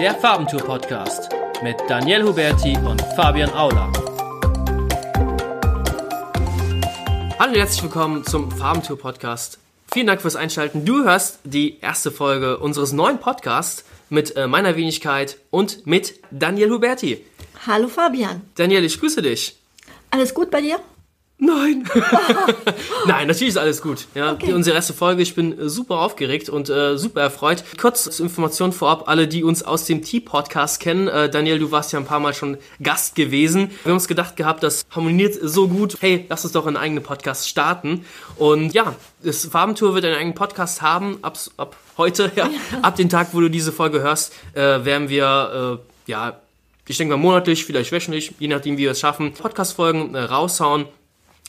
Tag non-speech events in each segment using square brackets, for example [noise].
der Farbentour Podcast mit Daniel Huberti und Fabian Aula. Hallo und herzlich willkommen zum Farbentour Podcast. Vielen Dank fürs Einschalten. Du hörst die erste Folge unseres neuen Podcasts mit äh, meiner Wenigkeit und mit Daniel Huberti. Hallo Fabian. Daniel, ich grüße dich. Alles gut bei dir? Nein. [laughs] Nein, natürlich ist alles gut. Ja, okay. unsere erste Folge. Ich bin äh, super aufgeregt und äh, super erfreut. Kurz zur Information vorab, alle, die uns aus dem T-Podcast kennen. Äh, Daniel, du warst ja ein paar Mal schon Gast gewesen. Wir haben uns gedacht gehabt, das harmoniert so gut. Hey, lass uns doch einen eigenen Podcast starten. Und ja, das Farbentour wird einen eigenen Podcast haben. Ab, ab heute, ja, [laughs] ab dem Tag, wo du diese Folge hörst, äh, werden wir, äh, ja, ich denke mal monatlich, vielleicht wöchentlich, je nachdem, wie wir es schaffen, Podcast-Folgen äh, raushauen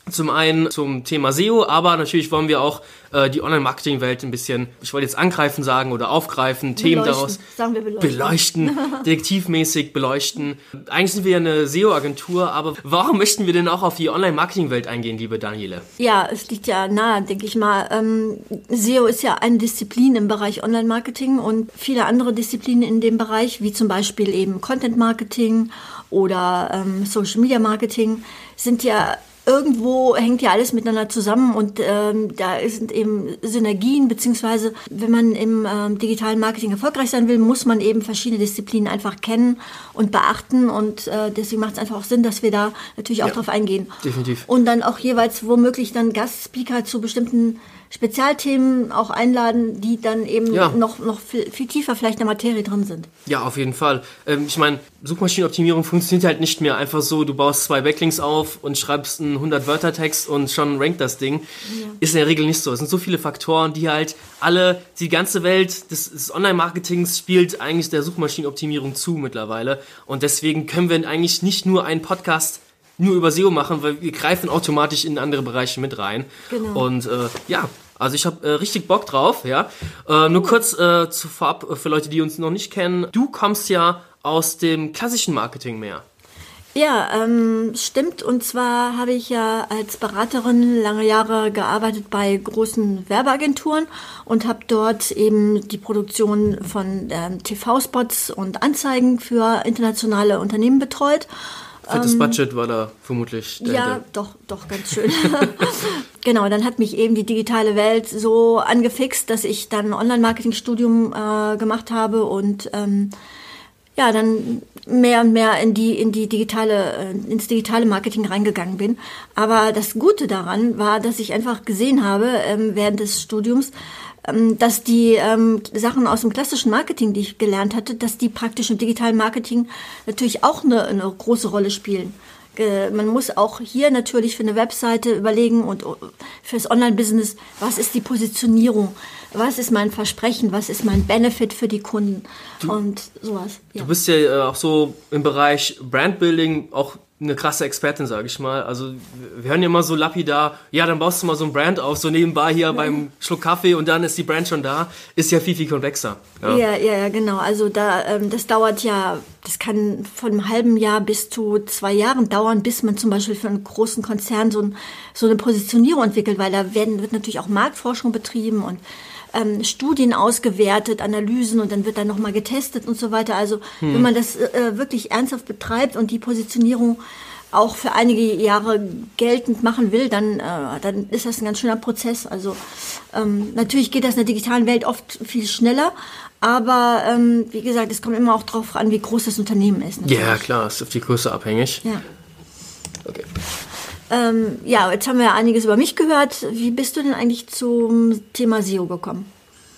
zum einen zum Thema SEO, aber natürlich wollen wir auch äh, die Online-Marketing-Welt ein bisschen, ich wollte jetzt angreifen sagen oder aufgreifen, beleuchten. Themen daraus sagen wir beleuchten, beleuchten [laughs] detektivmäßig beleuchten. Eigentlich sind wir ja eine SEO-Agentur, aber warum möchten wir denn auch auf die Online-Marketing-Welt eingehen, liebe Daniele? Ja, es liegt ja nahe, denke ich mal. Ähm, SEO ist ja eine Disziplin im Bereich Online-Marketing und viele andere Disziplinen in dem Bereich, wie zum Beispiel eben Content-Marketing oder ähm, Social-Media-Marketing, sind ja irgendwo hängt ja alles miteinander zusammen und ähm, da sind eben Synergien, beziehungsweise wenn man im ähm, digitalen Marketing erfolgreich sein will, muss man eben verschiedene Disziplinen einfach kennen und beachten und äh, deswegen macht es einfach auch Sinn, dass wir da natürlich auch ja, drauf eingehen. Definitiv. Und dann auch jeweils womöglich dann Gastspeaker zu bestimmten Spezialthemen auch einladen, die dann eben ja. noch, noch viel, viel, tiefer vielleicht in der Materie drin sind. Ja, auf jeden Fall. Ähm, ich meine, Suchmaschinenoptimierung funktioniert halt nicht mehr einfach so, du baust zwei Backlinks auf und schreibst einen 100-Wörter-Text und schon rankt das Ding. Ja. Ist in der Regel nicht so. Es sind so viele Faktoren, die halt alle, die ganze Welt des, des Online-Marketings spielt eigentlich der Suchmaschinenoptimierung zu mittlerweile. Und deswegen können wir eigentlich nicht nur einen Podcast nur über SEO machen, weil wir greifen automatisch in andere Bereiche mit rein. Genau. Und äh, ja, also ich habe äh, richtig Bock drauf, ja. Äh, nur kurz äh, zu vorab äh, für Leute, die uns noch nicht kennen. Du kommst ja aus dem klassischen Marketing mehr. Ja, ähm, stimmt. Und zwar habe ich ja als Beraterin lange Jahre gearbeitet bei großen Werbeagenturen und habe dort eben die Produktion von ähm, TV-Spots und Anzeigen für internationale Unternehmen betreut. Fettes ähm, Budget war da vermutlich. Der, ja, doch, doch, ganz schön. [laughs] genau, dann hat mich eben die digitale Welt so angefixt, dass ich dann ein Online-Marketing-Studium äh, gemacht habe und ähm, ja, dann mehr und mehr in die, in die digitale, äh, ins digitale Marketing reingegangen bin. Aber das Gute daran war, dass ich einfach gesehen habe, ähm, während des Studiums, dass die ähm, Sachen aus dem klassischen Marketing, die ich gelernt hatte, dass die praktisch im digitalen Marketing natürlich auch eine, eine große Rolle spielen. Man muss auch hier natürlich für eine Webseite überlegen und oh, fürs Online-Business, was ist die Positionierung, was ist mein Versprechen, was ist mein Benefit für die Kunden du, und sowas. Ja. Du bist ja äh, auch so im Bereich Brandbuilding auch eine krasse Expertin, sage ich mal. Also wir hören ja immer so lapidar, ja, dann baust du mal so ein Brand auf, so nebenbei hier beim Schluck Kaffee und dann ist die Brand schon da. Ist ja viel, viel komplexer. Ja, ja, ja, ja genau. Also da, ähm, das dauert ja, das kann von einem halben Jahr bis zu zwei Jahren dauern, bis man zum Beispiel für einen großen Konzern so, ein, so eine Positionierung entwickelt, weil da werden, wird natürlich auch Marktforschung betrieben und ähm, Studien ausgewertet, Analysen und dann wird dann nochmal getestet und so weiter. Also hm. wenn man das äh, wirklich ernsthaft betreibt und die Positionierung auch für einige Jahre geltend machen will, dann, äh, dann ist das ein ganz schöner Prozess. Also ähm, natürlich geht das in der digitalen Welt oft viel schneller, aber ähm, wie gesagt, es kommt immer auch darauf an, wie groß das Unternehmen ist. Natürlich. Ja, klar, ist auf die Größe abhängig. Ja. Okay. Ähm, ja, jetzt haben wir einiges über mich gehört. Wie bist du denn eigentlich zum Thema SEO gekommen?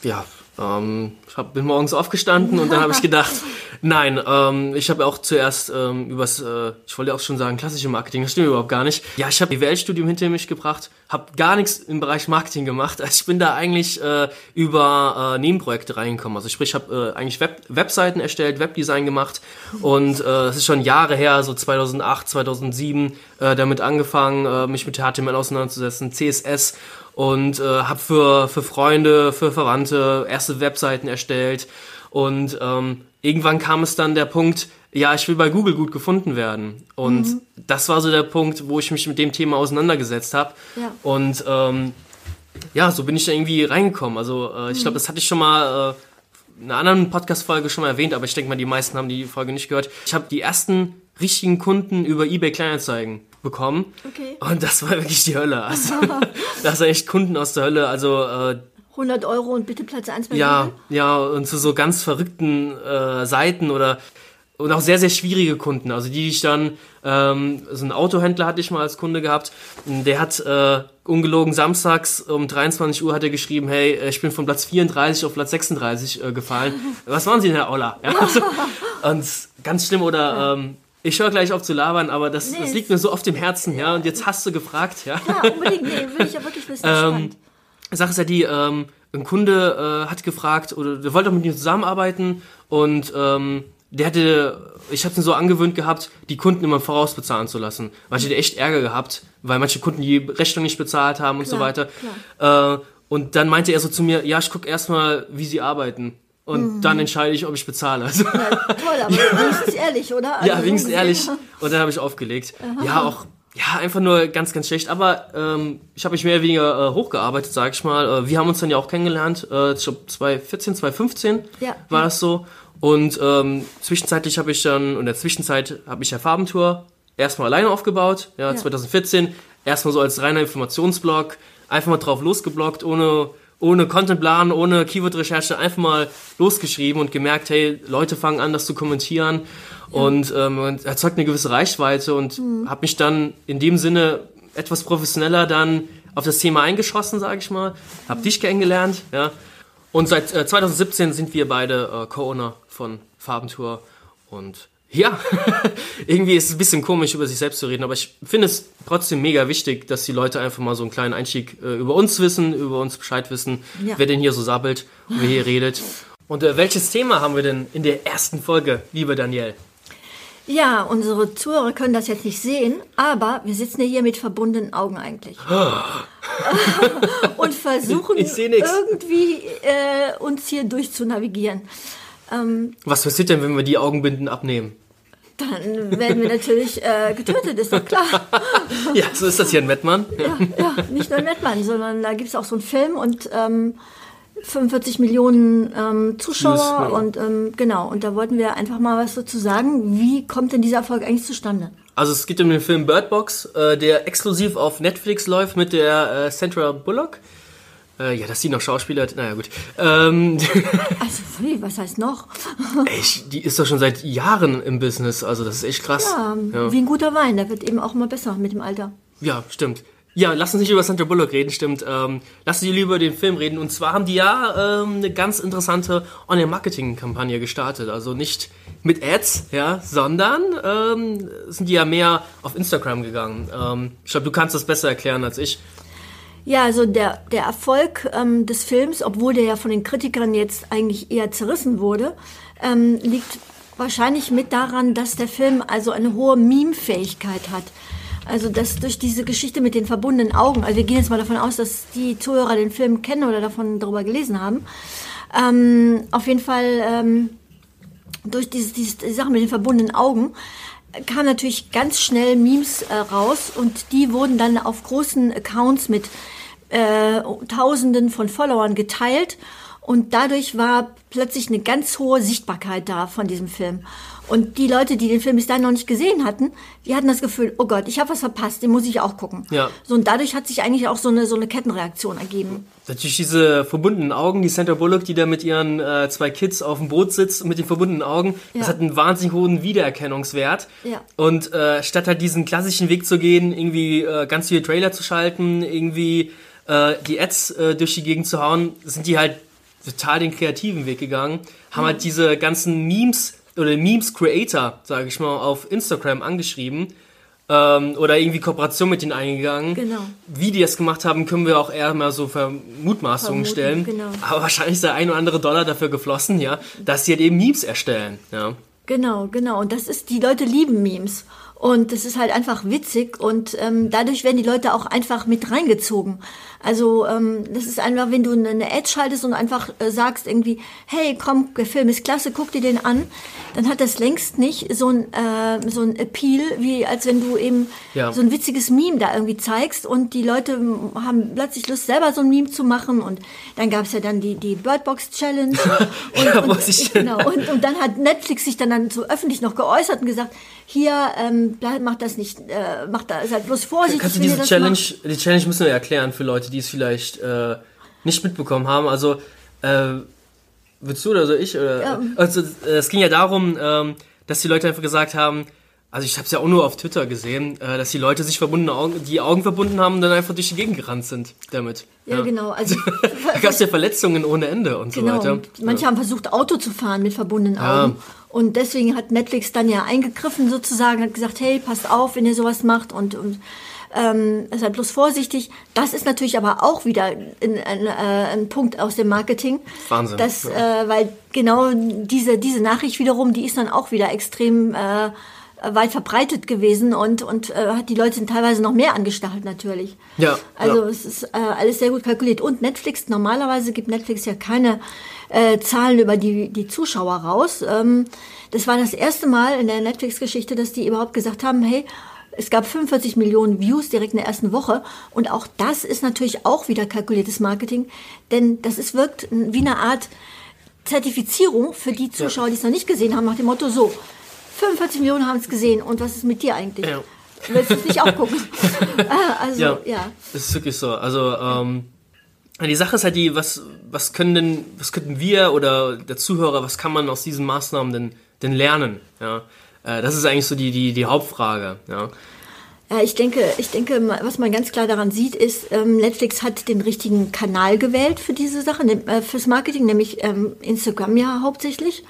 Ja, ähm, ich hab, bin morgens aufgestanden und dann habe ich gedacht, [laughs] nein, ähm, ich habe auch zuerst ähm, übers, äh, ich wollte auch schon sagen, klassische Marketing, das stimmt überhaupt gar nicht. Ja, ich habe BWL-Studium hinter mich gebracht, habe gar nichts im Bereich Marketing gemacht. Also ich bin da eigentlich äh, über äh, Nebenprojekte reingekommen. Also sprich, ich habe äh, eigentlich Web Webseiten erstellt, Webdesign gemacht und äh, das ist schon Jahre her, so 2008, 2007, äh, damit angefangen, äh, mich mit HTML auseinanderzusetzen, CSS und äh, habe für, für Freunde, für Verwandte erste Webseiten erstellt und ähm, irgendwann kam es dann der Punkt, ja, ich will bei Google gut gefunden werden. Und mhm. das war so der Punkt, wo ich mich mit dem Thema auseinandergesetzt habe. Ja. Und ähm, ja, so bin ich da irgendwie reingekommen. Also äh, ich glaube, mhm. das hatte ich schon mal äh, in einer anderen Podcast-Folge schon mal erwähnt, aber ich denke mal, die meisten haben die Folge nicht gehört. Ich habe die ersten richtigen Kunden über eBay Kleinanzeigen bekommen. Okay. Und das war wirklich die Hölle. Also, [laughs] das sind echt Kunden aus der Hölle. Also, äh, 100 Euro und bitte Platz 1 bei ja, ja, und zu so ganz verrückten äh, Seiten oder und auch sehr, sehr schwierige Kunden. Also die, die ich dann, ähm, so ein Autohändler hatte ich mal als Kunde gehabt, der hat äh, ungelogen samstags um 23 Uhr hat er geschrieben, hey, ich bin von Platz 34 auf Platz 36 äh, gefallen. Was machen Sie denn, Herr Aula? Ja, also, [laughs] und ganz schlimm oder ähm, ich höre gleich auf zu labern, aber das, Nee, das liegt mir so auf dem Herzen, ja. Und jetzt hast du gefragt, ja. Ja, unbedingt. Nee, will ich ja wirklich wissen. Ähm. Sache ist ja die, ähm, ein Kunde äh, hat gefragt oder der wollte auch mit mir zusammenarbeiten und ähm, der hatte, ich hatte ihn so angewöhnt gehabt, die Kunden immer vorausbezahlen zu lassen. Weil ich hatte echt Ärger gehabt, weil manche Kunden die Rechnung nicht bezahlt haben und so Klar, weiter. Äh, und dann meinte er so zu mir, ja, ich gucke erstmal, wie sie arbeiten. Und dann entscheide ich, ob ich bezahle. Also, Ja, toll, aber [laughs] wenigstens ehrlich, oder? Also ja, wenigstens ehrlich. Und dann habe ich aufgelegt. Ja, auch, ja, einfach nur ganz, ganz schlecht. Aber ähm, ich habe mich mehr oder weniger äh, hochgearbeitet, sag ich mal. Äh, wir haben uns dann ja auch kennengelernt. Äh, ich glaube 2014, 2015 Ja. war das so. Und ähm, zwischenzeitlich habe ich dann, in der Zwischenzeit habe ich ja Farbentour erstmal alleine aufgebaut. Ja, Ja. 2014. Erstmal so als reiner Informationsblog. Einfach mal drauf losgeblockt, ohne ohne Contentplan, ohne Keyword-Recherche einfach mal losgeschrieben und gemerkt, hey, Leute fangen an, das zu kommentieren und ähm, erzeugt eine gewisse Reichweite und habe mich dann in dem Sinne etwas professioneller dann auf das Thema eingeschossen, sage ich mal. Hab dich kennengelernt, ja. Und seit äh, 2017 sind wir beide äh, Co-Owner von Farbentour und ja, [laughs] irgendwie ist es ein bisschen komisch, über sich selbst zu reden, aber ich finde es trotzdem mega wichtig, dass die Leute einfach mal so einen kleinen Einstieg äh, über uns wissen, über uns Bescheid wissen, Ja. wer denn hier so sabbelt und wer hier redet. Und äh, welches Thema haben wir denn in der ersten Folge, liebe Danielle? Ja, unsere Zuhörer können das jetzt nicht sehen, aber wir sitzen ja hier mit verbundenen Augen eigentlich. [laughs] Und versuchen irgendwie äh, uns hier durchzunavigieren. Was passiert denn, wenn wir die Augenbinden abnehmen? Dann werden wir natürlich äh, getötet, ist doch klar. [laughs] Ja, so ist das hier in Mettmann. Ja, ja nicht nur in Mettmann, sondern da gibt es auch so einen Film und ähm, 45 Millionen ähm, Zuschauer und ähm, genau, und da wollten wir einfach mal was dazu sagen. Wie kommt denn dieser Erfolg eigentlich zustande? Also es geht um den Film Bird Box, äh, der exklusiv auf Netflix läuft mit der äh, Sandra Bullock. Äh, ja, dass sie noch Schauspielert, naja gut. Ähm, [laughs] Also, wie, was heißt noch? [laughs] echt, die ist doch schon seit Jahren im Business, also das ist echt krass. Ja, Ja, Wie ein guter Wein, der wird eben auch immer besser mit dem Alter. ja stimmt. Ja, lass uns nicht über Sandra Bullock reden, stimmt. Ähm, lass uns lieber über den Film reden. Und zwar haben die ja ähm, eine ganz interessante Online-Marketing-Kampagne gestartet. Also nicht mit Ads, ja, sondern ähm, sind die ja mehr auf Instagram gegangen. Ähm, ich glaube, du kannst das besser erklären als ich. Ja, also der, der Erfolg ähm, des Films, obwohl der ja von den Kritikern jetzt eigentlich eher zerrissen wurde, ähm, liegt wahrscheinlich mit daran, dass der Film also eine hohe Meme-Fähigkeit hat. Also dass durch diese Geschichte mit den verbundenen Augen, also wir gehen jetzt mal davon aus, dass die Zuhörer den Film kennen oder davon darüber gelesen haben. Ähm, auf jeden Fall ähm, durch diese, diese die Sache mit den verbundenen Augen kam natürlich ganz schnell Memes äh, raus und die wurden dann auf großen Accounts mit äh, Tausenden von Followern geteilt und dadurch war plötzlich eine ganz hohe Sichtbarkeit da von diesem Film. Und die Leute, die den Film bis dahin noch nicht gesehen hatten, die hatten das Gefühl, oh Gott, ich habe was verpasst, den muss ich auch gucken. Ja. So, und dadurch hat sich eigentlich auch so eine, so eine Kettenreaktion ergeben. Natürlich diese verbundenen Augen, die Sandra Bullock, die da mit ihren äh, zwei Kids auf dem Boot sitzt mit den verbundenen Augen, das Ja. hat einen wahnsinnig hohen Wiedererkennungswert. Ja. Und äh, statt halt diesen klassischen Weg zu gehen, irgendwie äh, ganz viele Trailer zu schalten, irgendwie äh, die Ads äh, durch die Gegend zu hauen, sind die halt total den kreativen Weg gegangen, haben halt diese ganzen Memes oder Memes-Creator, sage ich mal, auf Instagram angeschrieben ähm, oder irgendwie Kooperation mit denen eingegangen. Genau. Wie die das gemacht haben, können wir auch eher mal so Vermutmaßungen Vermuten, stellen. genau. Aber wahrscheinlich ist der ein oder andere Dollar dafür geflossen, ja, dass sie halt eben Memes erstellen. Ja. Genau, genau. Und das ist, die Leute lieben Memes. Und das ist halt einfach witzig und ähm, dadurch werden die Leute auch einfach mit reingezogen. Also ähm, das ist einfach, wenn du eine Ad schaltest und einfach äh, sagst irgendwie, hey, komm, der Film ist klasse, guck dir den an, dann hat das längst nicht so ein, äh, so ein Appeal, wie als wenn du eben ja. so ein witziges Meme da irgendwie zeigst und die Leute haben plötzlich Lust, selber so ein Meme zu machen und dann gab es ja dann die, die Birdbox Challenge und, [laughs] ja, und, genau, [laughs] und, und dann hat Netflix sich dann, dann so öffentlich noch geäußert und gesagt, hier, ähm, macht das nicht, äh, macht da, seid bloß vorsichtig. Kannst du diese Challenge, macht. die Challenge müssen wir erklären für Leute, die es vielleicht äh, nicht mitbekommen haben. Also, äh, willst du oder so ich? Oder, ja. Also, äh, es ging ja darum, ähm, dass die Leute einfach gesagt haben, also ich habe es ja auch nur auf Twitter gesehen, äh, dass die Leute sich verbundene Augen, die Augen verbunden haben und dann einfach durch die Gegend gerannt sind damit. Ja, ja. genau. Also [laughs] da gab es ja Verletzungen ohne Ende und genau. so weiter. Manche ja. haben versucht, Auto zu fahren mit verbundenen Augen. Und deswegen hat Netflix dann ja eingegriffen sozusagen, hat gesagt, hey, passt auf, wenn ihr sowas macht und, und ähm, seid bloß vorsichtig. Das ist natürlich aber auch wieder ein, ein, äh, ein Punkt aus dem Marketing. Wahnsinn. Dass, ja. äh, weil genau diese, diese Nachricht wiederum, die ist dann auch wieder extrem äh, weit verbreitet gewesen und, und äh, hat die Leute teilweise noch mehr angestachelt natürlich. Ja. Also ja. es ist äh, alles sehr gut kalkuliert. Und Netflix, normalerweise gibt Netflix ja keine äh, Zahlen über die, die Zuschauer raus. Ähm, das war das erste Mal in der Netflix-Geschichte, dass die überhaupt gesagt haben, hey, es gab 45 Millionen Views direkt in der ersten Woche. Und auch das ist natürlich auch wieder kalkuliertes Marketing, denn das ist, wirkt wie eine Art Zertifizierung für die Zuschauer, die es noch nicht gesehen haben, nach dem Motto, so, 45 Millionen haben es gesehen und was ist mit dir eigentlich? Ja. Willst du es nicht auch gucken? Ah, [laughs] also, ja, ja. Das ist wirklich so. Also, ähm, die Sache ist halt die, was, was können denn, was könnten wir oder der Zuhörer, was kann man aus diesen Maßnahmen denn, denn lernen? Ja? Äh, das ist eigentlich so die, die, die Hauptfrage. Ja? Ja, ich denke, ich denke, was man ganz klar daran sieht, ist, ähm, Netflix hat den richtigen Kanal gewählt für diese Sache, ne, äh, fürs Marketing, nämlich ähm, Instagram ja hauptsächlich.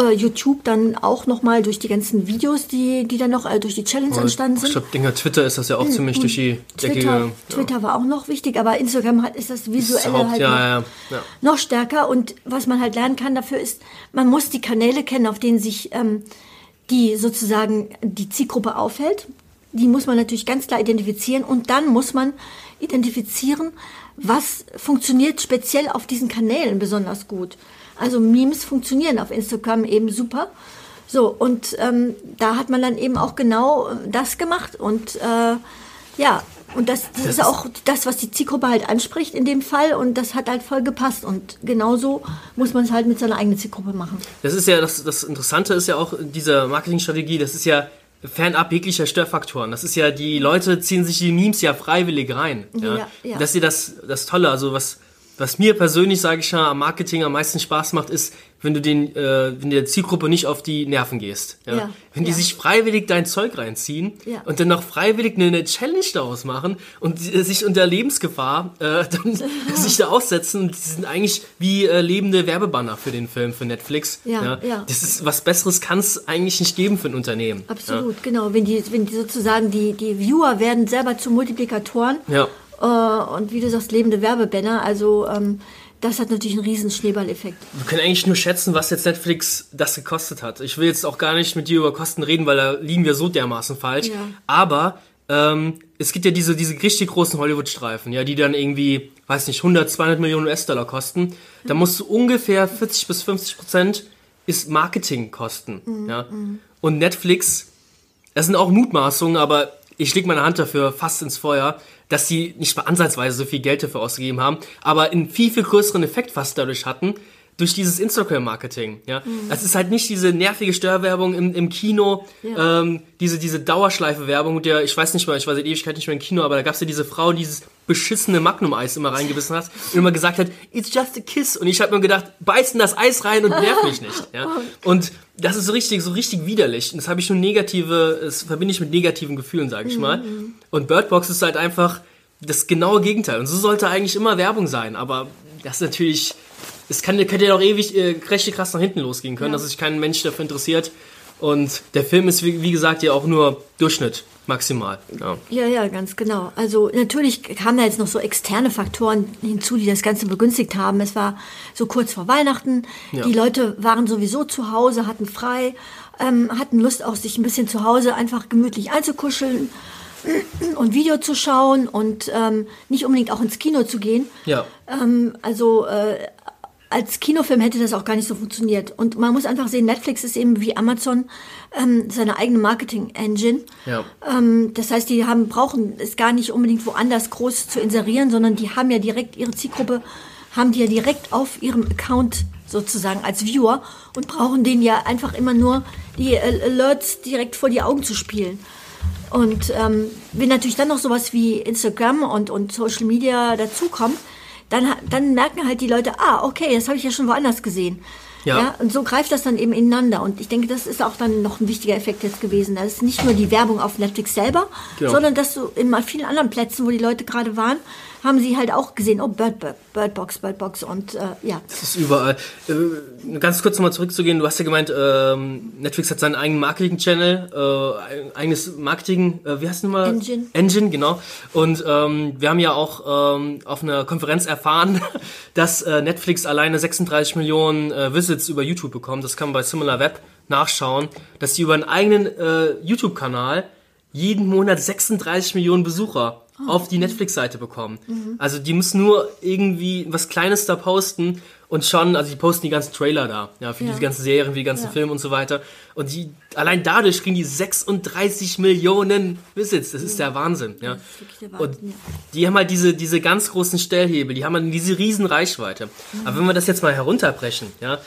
Äh, YouTube dann auch nochmal durch die ganzen Videos, die, die dann noch äh, durch die Challenge entstanden sind. Ich glaube, Dinger Twitter ist das ja auch mhm. ziemlich durch die Decke gegangen. Twitter ja. war auch noch wichtig, aber Instagram hat, ist das Visuelle halt ja, noch, ja, noch, stärker. Und was man halt lernen kann dafür ist, man muss die Kanäle kennen, auf denen sich ähm, die sozusagen die Zielgruppe aufhält. Die muss man natürlich ganz klar identifizieren und dann muss man identifizieren, was funktioniert speziell auf diesen Kanälen besonders gut. Also Memes funktionieren auf Instagram eben super. So, und ähm, da hat man dann eben auch genau das gemacht. Und äh, ja, und das, das, ist auch das, was die Zielgruppe halt anspricht in dem Fall. Und das hat halt voll gepasst. Und genauso muss man es halt mit seiner eigenen Zielgruppe machen. Das ist ja, das, das Interessante ist ja auch diese Marketingstrategie, das ist ja fernab jeglicher Störfaktoren. Das ist ja, die Leute ziehen sich die Memes ja freiwillig rein. Ja? Ja, ja. Das ist ja das, das Tolle. Also was was mir persönlich, sage ich ja, am Marketing am meisten Spaß macht, ist, wenn du den, äh, wenn der Zielgruppe nicht auf die Nerven gehst. Ja? ja wenn die ja. sich freiwillig dein Zeug reinziehen ja. und dann noch freiwillig eine, eine Challenge daraus machen und sich unter Lebensgefahr äh, dann [laughs] sich da aussetzen und die sind eigentlich wie äh, lebende Werbebanner für den Film für Netflix. Ja, ja. Das ist was Besseres kann es eigentlich nicht geben für ein Unternehmen. Absolut, genau. Wenn die, wenn die sozusagen die, die Viewer werden selber zu Multiplikatoren. Ja. Äh, und wie du sagst, lebende Werbebanner. Also ähm, das hat natürlich einen riesen Schneeballeffekt. Wir können eigentlich nur schätzen, was jetzt Netflix das gekostet hat. Ich will jetzt auch gar nicht mit dir über Kosten reden, weil da liegen wir so dermaßen falsch. Ja. Aber ähm, es gibt ja diese, diese richtig großen Hollywood-Streifen, ja, die dann irgendwie, weiß nicht, 100, 200 Millionen US-Dollar kosten. Da musst du ungefähr 40 bis 50 Prozent ist Marketingkosten. Mhm. Ja. Mhm. Und Netflix, das sind auch Mutmaßungen, aber ich lege meine Hand dafür fast ins Feuer dass sie nicht mal ansatzweise so viel Geld dafür ausgegeben haben, aber einen viel, viel größeren Effekt fast dadurch hatten, durch dieses Instagram-Marketing. Ja? Mhm. Das ist halt nicht diese nervige Störwerbung im, im Kino, ja. ähm, diese, diese Dauerschleife-Werbung, der, ich weiß nicht mal, ich war seit Ewigkeit nicht mehr im Kino, aber da gab es ja diese Frau, die dieses beschissene Magnum-Eis immer reingebissen hat und immer gesagt hat, it's just a kiss. Und ich habe mir gedacht, beißen das Eis rein und nerv mich nicht. Ja? [laughs] Und das ist so richtig, so richtig widerlich. Und das habe ich schon negative, das verbinde ich mit negativen Gefühlen, sage ich mhm. mal. Und Birdbox ist halt einfach das genaue Gegenteil. Und so sollte eigentlich immer Werbung sein. Aber das ist natürlich, es kann, könnte ja auch ewig äh, richtig krass nach hinten losgehen können, ja. dass sich kein Mensch dafür interessiert. Und der Film ist, wie, wie gesagt, ja auch nur Durchschnitt maximal. Ja. ja, ja, ganz genau. Also natürlich kamen da jetzt noch so externe Faktoren hinzu, die das Ganze begünstigt haben. Es war so kurz vor Weihnachten. Ja. Die Leute waren sowieso zu Hause, hatten frei, ähm, hatten Lust auch, sich ein bisschen zu Hause einfach gemütlich einzukuscheln [clears throat] und Video zu schauen und ähm, nicht unbedingt auch ins Kino zu gehen. Ja. Ähm, also äh, als Kinofilm hätte das auch gar nicht so funktioniert. Und man muss einfach sehen, Netflix ist eben wie Amazon ähm, seine eigene Marketing-Engine. Ja. Ähm, das heißt, die haben, brauchen es gar nicht unbedingt woanders groß zu inserieren, sondern die haben ja direkt ihre Zielgruppe, haben die ja direkt auf ihrem Account sozusagen als Viewer und brauchen denen ja einfach immer nur die äh, Alerts direkt vor die Augen zu spielen. Und ähm, wenn natürlich dann noch sowas wie Instagram und, und Social Media dazukommt, dann, dann merken halt die Leute, ah, okay, das habe ich ja schon woanders gesehen. Ja. Und so greift das dann eben ineinander. Und ich denke, das ist auch dann noch ein wichtiger Effekt jetzt gewesen. Das ist nicht nur die Werbung auf Netflix selber, Genau. sondern dass du in vielen anderen Plätzen, wo die Leute gerade waren, haben sie halt auch gesehen, oh, Bird, Bird, Birdbox, Birdbox und äh, ja. Das ist überall. Äh, ganz kurz nochmal zurückzugehen, du hast ja gemeint, ähm, Netflix hat seinen eigenen Marketing-Channel, äh, eigenes Marketing, äh, wie heißt es nochmal? Engine. Engine, genau. Und ähm, wir haben ja auch ähm, auf einer Konferenz erfahren, [laughs] dass äh, Netflix alleine 36 Millionen äh, Visits über YouTube bekommt. Das kann man bei SimilarWeb nachschauen, dass die über einen eigenen äh, YouTube-Kanal jeden Monat 36 Millionen Besucher auf die Netflix-Seite bekommen. Also die müssen nur irgendwie was Kleines da posten und schon, also die posten die ganzen Trailer da, ja, für Ja. die ganzen Serien, für die ganzen Ja. Filme und so weiter. Und die, allein dadurch kriegen die 36 Millionen Visits. Das ist der Wahnsinn, ja. der Und Wahnsinn, ja. die haben halt diese, diese ganz großen Stellhebel, die haben halt diese riesen Reichweite. Aber wenn wir das jetzt mal herunterbrechen, ja,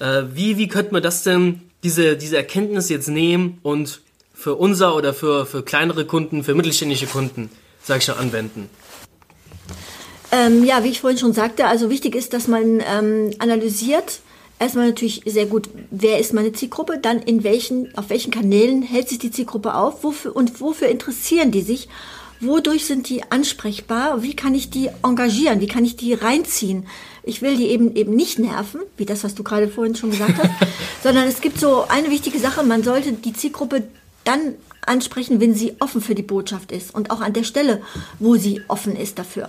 äh, wie, wie könnte man das denn, diese, diese Erkenntnis jetzt nehmen und für unser oder für, für kleinere Kunden, für mittelständische Kunden, sag ich schon, anwenden? Ähm, ja, wie ich vorhin schon sagte, also wichtig ist, dass man ähm, analysiert. Erstmal natürlich sehr gut, wer ist meine Zielgruppe, dann in welchen, auf welchen Kanälen hält sich die Zielgruppe auf, wofür und wofür interessieren die sich, wodurch sind die ansprechbar, wie kann ich die engagieren, wie kann ich die reinziehen. Ich will die eben eben nicht nerven, wie das, was du gerade vorhin schon gesagt hast, [laughs] sondern es gibt so eine wichtige Sache, man sollte die Zielgruppe dann ansprechen, wenn sie offen für die Botschaft ist und auch an der Stelle, wo sie offen ist dafür.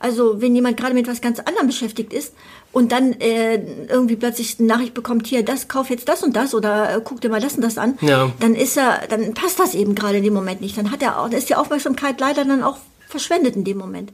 Also wenn jemand gerade mit was ganz anderem beschäftigt ist und dann äh, irgendwie plötzlich eine Nachricht bekommt, hier, das kauf jetzt das und das oder äh, guck dir mal das und das an, Ja. dann ist er, dann passt das eben gerade in dem Moment nicht. Dann hat er auch, dann ist die Aufmerksamkeit leider dann auch verschwendet in dem Moment.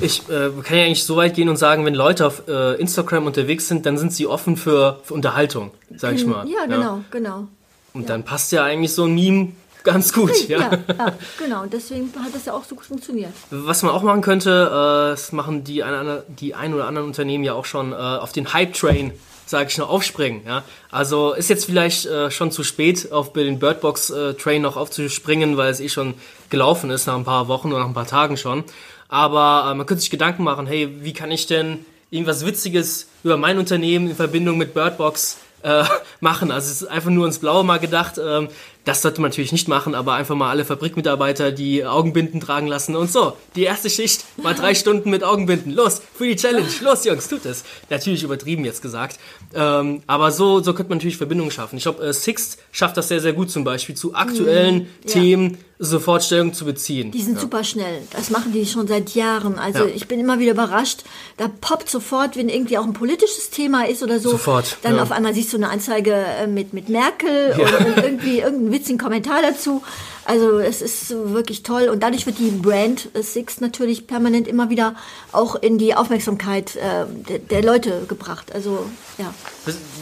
Ich äh, kann ja eigentlich so weit gehen und sagen, wenn Leute auf äh, Instagram unterwegs sind, dann sind sie offen für, für Unterhaltung, sag ich mal. Ja, genau, genau. Und dann passt ja eigentlich so ein Meme ganz gut, ja. Ja, ja, [laughs] genau. Und deswegen hat das ja auch so gut funktioniert. Was man auch machen könnte, äh, das machen die ein, die ein oder anderen Unternehmen ja auch schon, äh, auf den Hype-Train, sage ich noch, aufspringen. Ja? Also ist jetzt vielleicht äh, schon zu spät, auf den Birdbox-Train noch aufzuspringen, weil es eh schon gelaufen ist, nach ein paar Wochen oder nach ein paar Tagen schon. Aber man könnte sich Gedanken machen, hey, wie kann ich denn irgendwas Witziges über mein Unternehmen in Verbindung mit Birdbox äh, [laughs] machen. Also es ist einfach nur ins Blaue mal gedacht. Ähm, das sollte man natürlich nicht machen, aber einfach mal alle Fabrikmitarbeiter die Augenbinden tragen lassen und so. Die erste Schicht mal drei [laughs] Stunden mit Augenbinden. Los, für die Challenge. Los, Jungs, tut es. Natürlich übertrieben jetzt gesagt. Ähm, aber so, so könnte man natürlich Verbindungen schaffen. Ich glaube, äh, Sixt schafft das sehr, sehr gut zum Beispiel, zu aktuellen ja. Themen sofort Stellung zu beziehen. Die sind super schnell. Das machen die schon seit Jahren. Also Ja. ich bin immer wieder überrascht. Da poppt sofort, wenn irgendwie auch ein politisches Thema ist oder so. Sofort, Dann ja. auf einmal siehst du eine Anzeige äh, mit, mit Merkel und, und irgendwie [laughs] irgendeinen witzigen Kommentar dazu. Also es ist wirklich toll. Und dadurch wird die Brand äh, Six natürlich permanent immer wieder auch in die Aufmerksamkeit äh, der, der Leute gebracht. Also ja.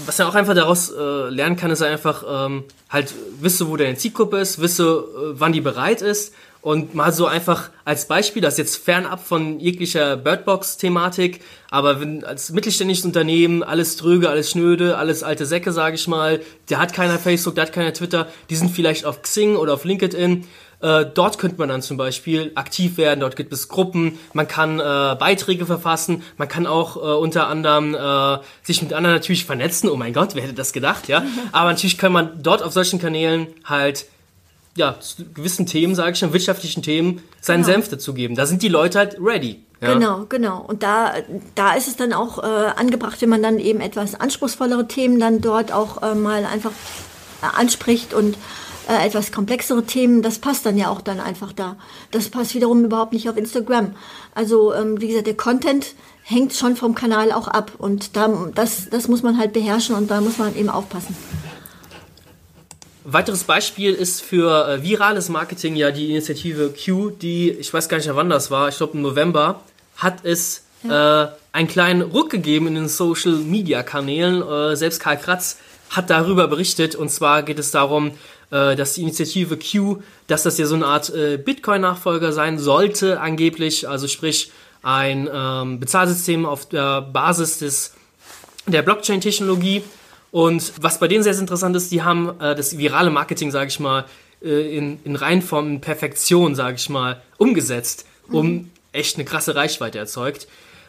Was- er auch einfach daraus äh, lernen kann, ist einfach ähm, halt wisse, wo deine Zielgruppe ist, wisse, äh, wann die bereit ist und mal so einfach als Beispiel, das ist jetzt fernab von jeglicher Birdbox-Thematik, aber wenn als mittelständisches Unternehmen alles dröge, alles schnöde, alles alte Säcke, sage ich mal, der hat keiner Facebook, der hat keiner Twitter, die sind vielleicht auf Xing oder auf LinkedIn. Äh, dort könnte man dann zum Beispiel aktiv werden, dort gibt es Gruppen, man kann äh, Beiträge verfassen, man kann auch äh, unter anderem äh, sich mit anderen natürlich vernetzen. Oh mein Gott, wer hätte das gedacht, ja? [laughs] Aber natürlich kann man dort auf solchen Kanälen halt ja, zu gewissen Themen, sage ich schon, wirtschaftlichen Themen, seinen Genau. Senf dazugeben. Da sind die Leute halt ready. Ja? Genau, genau. Und da, da ist es dann auch äh, angebracht, wenn man dann eben etwas anspruchsvollere Themen dann dort auch äh, mal einfach anspricht und äh, etwas komplexere Themen, das passt dann ja auch dann einfach da. Das passt wiederum überhaupt nicht auf Instagram. Also ähm, wie gesagt, der Content hängt schon vom Kanal auch ab und da, das, das muss man halt beherrschen und da muss man eben aufpassen. Weiteres Beispiel ist für äh, virales Marketing ja die Initiative Q, die, ich weiß gar nicht, wann das war, ich glaube im November, hat es ja. äh, einen kleinen Ruck gegeben in den Social Media Kanälen. Äh, selbst Karl Kratz hat darüber berichtet und zwar geht es darum, äh, dass die Initiative Q, dass das ja so eine Art äh, Bitcoin-Nachfolger sein sollte, angeblich, also sprich ein ähm, Bezahlsystem auf der Basis des, der Blockchain-Technologie. Und was bei denen sehr, sehr interessant ist, die haben äh, das virale Marketing, sage ich mal, äh, in, in Reinform, in Perfektion, sage ich mal, umgesetzt, um mhm. echt eine krasse Reichweite erzeugt.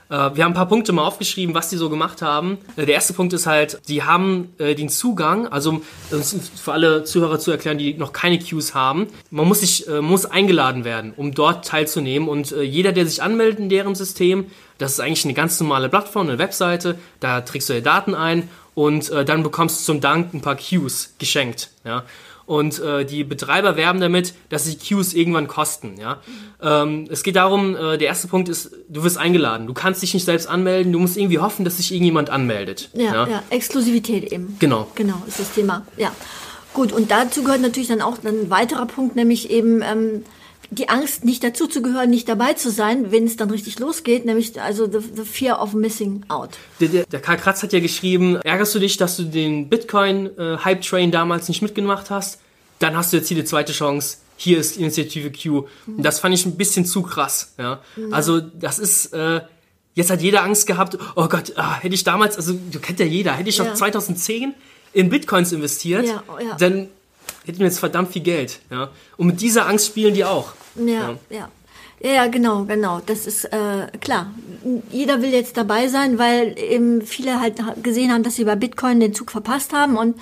Äh, wir haben ein paar Punkte mal aufgeschrieben, was die so gemacht haben. Äh, der erste Punkt ist halt, die haben äh, den Zugang, also für alle Zuhörer zu erklären, die noch keine Queues haben, man muss sich muss eingeladen werden, um dort teilzunehmen und jeder, der sich anmeldet in deren System, das ist eigentlich eine ganz normale Plattform, eine Webseite, da trägst du deine Daten ein und dann bekommst du zum Dank ein paar Queues geschenkt. Ja? Und äh, die Betreiber werben damit, dass sich Queues irgendwann kosten. Ja? Ähm, es geht darum, äh, der erste Punkt ist, du wirst eingeladen. Du kannst dich nicht selbst anmelden, du musst irgendwie hoffen, dass sich irgendjemand anmeldet. Ja, ja, ja. Exklusivität eben. Genau. Genau, ist das Thema. Ja. Gut, und dazu gehört natürlich dann auch ein weiterer Punkt, nämlich eben ähm, die Angst, nicht dazu zu gehören, nicht dabei zu sein, wenn es dann richtig losgeht, nämlich also the, the fear of missing out. Der, der, der, Karl Kratz hat ja geschrieben, ärgerst du dich, dass du den Bitcoin-Hype-Train äh, damals nicht mitgemacht hast? Dann hast du jetzt hier die zweite Chance. Hier ist Initiative Q. Und das fand ich ein bisschen zu krass. Ja? Mhm. Also das ist... Äh, Jetzt hat jeder Angst gehabt, oh Gott, ah, hätte ich damals, also du kennt ja jeder, hätte ich schon ja. 2010 in Bitcoins investiert, ja, oh, ja. dann hätten wir jetzt verdammt viel Geld. Ja? Und mit dieser Angst spielen die auch. Ja, ja. Ja, ja, genau, genau. Das ist äh, klar. Jeder will jetzt dabei sein, weil eben viele halt gesehen haben, dass sie bei Bitcoin den Zug verpasst haben und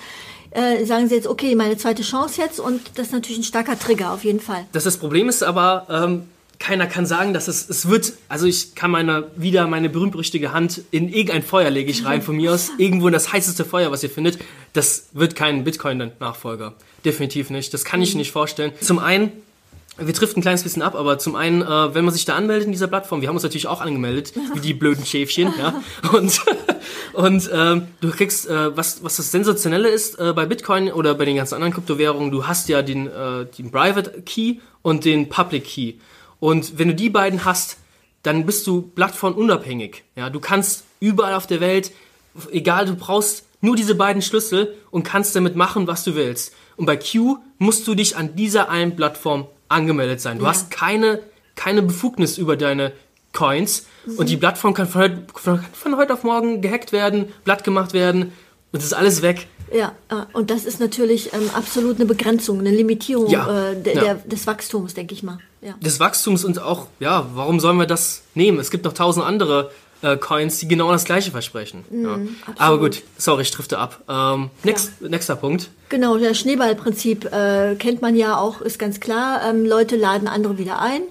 äh, sagen sie jetzt, okay, meine zweite Chance jetzt und das ist natürlich ein starker Trigger auf jeden Fall. Das, das Problem ist aber, ähm, keiner kann sagen, dass es, es wird, also ich kann meine, wieder meine berühmt-berüchtigte Hand in irgendein Feuer lege ich rein von mir aus, [laughs] irgendwo in das heißeste Feuer, was ihr findet. Das wird kein Bitcoin-Nachfolger. Definitiv nicht. Das kann ich mhm. nicht vorstellen. Zum einen, wir trifft ein kleines bisschen ab, aber zum einen, äh, wenn man sich da anmeldet in dieser Plattform, wir haben uns natürlich auch angemeldet, wie die blöden Schäfchen, ja. [laughs] Und, und ähm, du kriegst, äh, was, was das Sensationelle ist äh, bei Bitcoin oder bei den ganzen anderen Kryptowährungen, du hast ja den, äh, den Private Key und den Public Key. Und wenn du die beiden hast, dann bist du plattformunabhängig. Ja, du kannst überall auf der Welt, egal, du brauchst nur diese beiden Schlüssel und kannst damit machen, was du willst. Und bei Q musst du dich an dieser einen Plattform angemeldet sein. Du ja. hast keine, keine Befugnis über deine Coins mhm. und die Plattform kann von heute, von, von heute auf morgen gehackt werden, blatt gemacht werden und es ist alles weg. Ja, äh, und das ist natürlich ähm, absolut eine Begrenzung, eine Limitierung ja, äh, der, ja. der, des Wachstums, denke ich mal. Ja. Des Wachstums und auch, ja, warum sollen wir das nehmen? Es gibt noch tausend andere äh, Coins, die genau das gleiche versprechen. Ja. Aber gut, sorry, ich drifte ab. Ähm, next. Nächster Punkt. Genau, das Schneeballprinzip äh, kennt man ja auch, ist ganz klar. Ähm, Leute laden andere wieder ein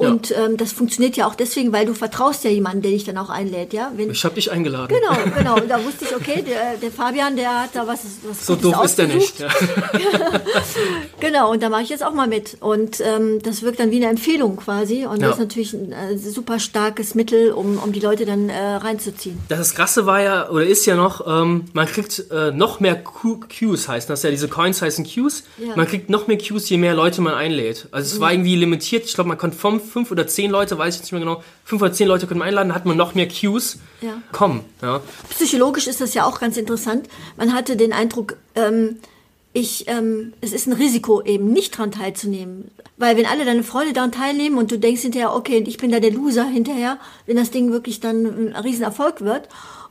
und ja. ähm, das funktioniert ja auch deswegen, weil du vertraust ja jemanden, der dich dann auch einlädt, ja. Wenn, ich habe dich eingeladen. Genau, [laughs] genau. Und da wusste ich, okay, der, der Fabian, der hat da was. was so doof ist der nicht. Ja. [laughs] genau, und da mache ich jetzt auch mal mit. Und ähm, das wirkt dann wie eine Empfehlung quasi. Und ja. das ist natürlich ein äh, super starkes Mittel, um, um die Leute dann äh, reinzuziehen. Das Krasse war ja, oder ist ja noch, ähm, man kriegt äh, noch mehr Q Qs, heißen das ja, diese Coins heißen Qs. Man kriegt noch mehr Qs, je mehr Leute man einlädt. Also es war irgendwie limitiert. Ich glaube, man konnte vom fünf oder zehn Leute, weiß ich nicht mehr genau, fünf oder zehn Leute können wir einladen, hat man noch mehr Queues ja. kommen. Ja. Psychologisch ist das ja auch ganz interessant. Man hatte den Eindruck, ähm, ich, ähm, es ist ein Risiko, eben nicht daran teilzunehmen. Weil wenn alle deine Freunde daran teilnehmen und du denkst hinterher, okay, ich bin da der Loser hinterher, wenn das Ding wirklich dann ein Riesenerfolg wird.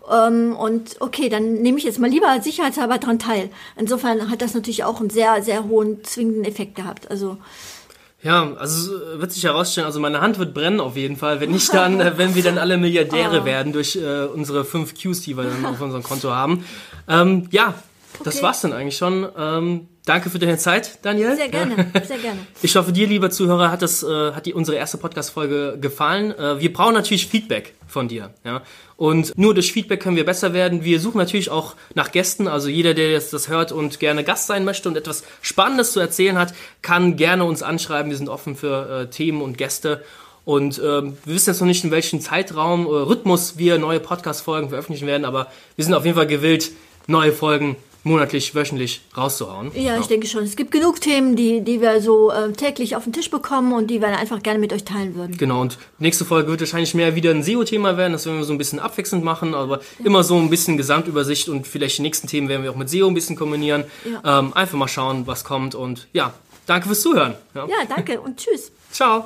Ähm, und okay, dann nehme ich jetzt mal lieber sicherheitshalber daran teil. Insofern hat das natürlich auch einen sehr, sehr hohen zwingenden Effekt gehabt. Also ja, also wird sich herausstellen, also meine Hand wird brennen auf jeden Fall, wenn nicht dann, äh, wenn wir dann alle Milliardäre oh. [laughs] werden durch äh, unsere fünf Qs, die wir dann auf unserem Konto haben. Ähm, ja, das Okay. war's dann eigentlich schon. Ähm, danke für deine Zeit, Daniel. Sehr gerne, sehr gerne. [laughs] Ich hoffe, dir, lieber Zuhörer, hat, das, äh, hat die, unsere erste Podcast-Folge gefallen. Äh, wir brauchen natürlich Feedback von dir. Ja? Und nur durch Feedback können wir besser werden. Wir suchen natürlich auch nach Gästen. Also jeder, der jetzt das hört und gerne Gast sein möchte und etwas Spannendes zu erzählen hat, kann gerne uns anschreiben. Wir sind offen für äh, Themen und Gäste. Und ähm, wir wissen jetzt noch nicht, in welchem Zeitraum, äh, Rhythmus wir neue Podcast-Folgen veröffentlichen werden, aber wir sind auf jeden Fall gewillt, neue Folgen monatlich, wöchentlich rauszuhauen. Ja, ich denke schon. Es gibt genug Themen, die, die wir so äh, täglich auf den Tisch bekommen und die wir einfach gerne mit euch teilen würden. Genau, und nächste Folge wird wahrscheinlich mehr wieder ein SEO-Thema werden. Das werden wir so ein bisschen abwechselnd machen, aber immer so ein bisschen Gesamtübersicht und vielleicht die nächsten Themen werden wir auch mit SEO ein bisschen kombinieren. Ja. Ähm, einfach mal schauen, was kommt und ja, danke fürs Zuhören. Ja. Ja, danke und tschüss. Ciao.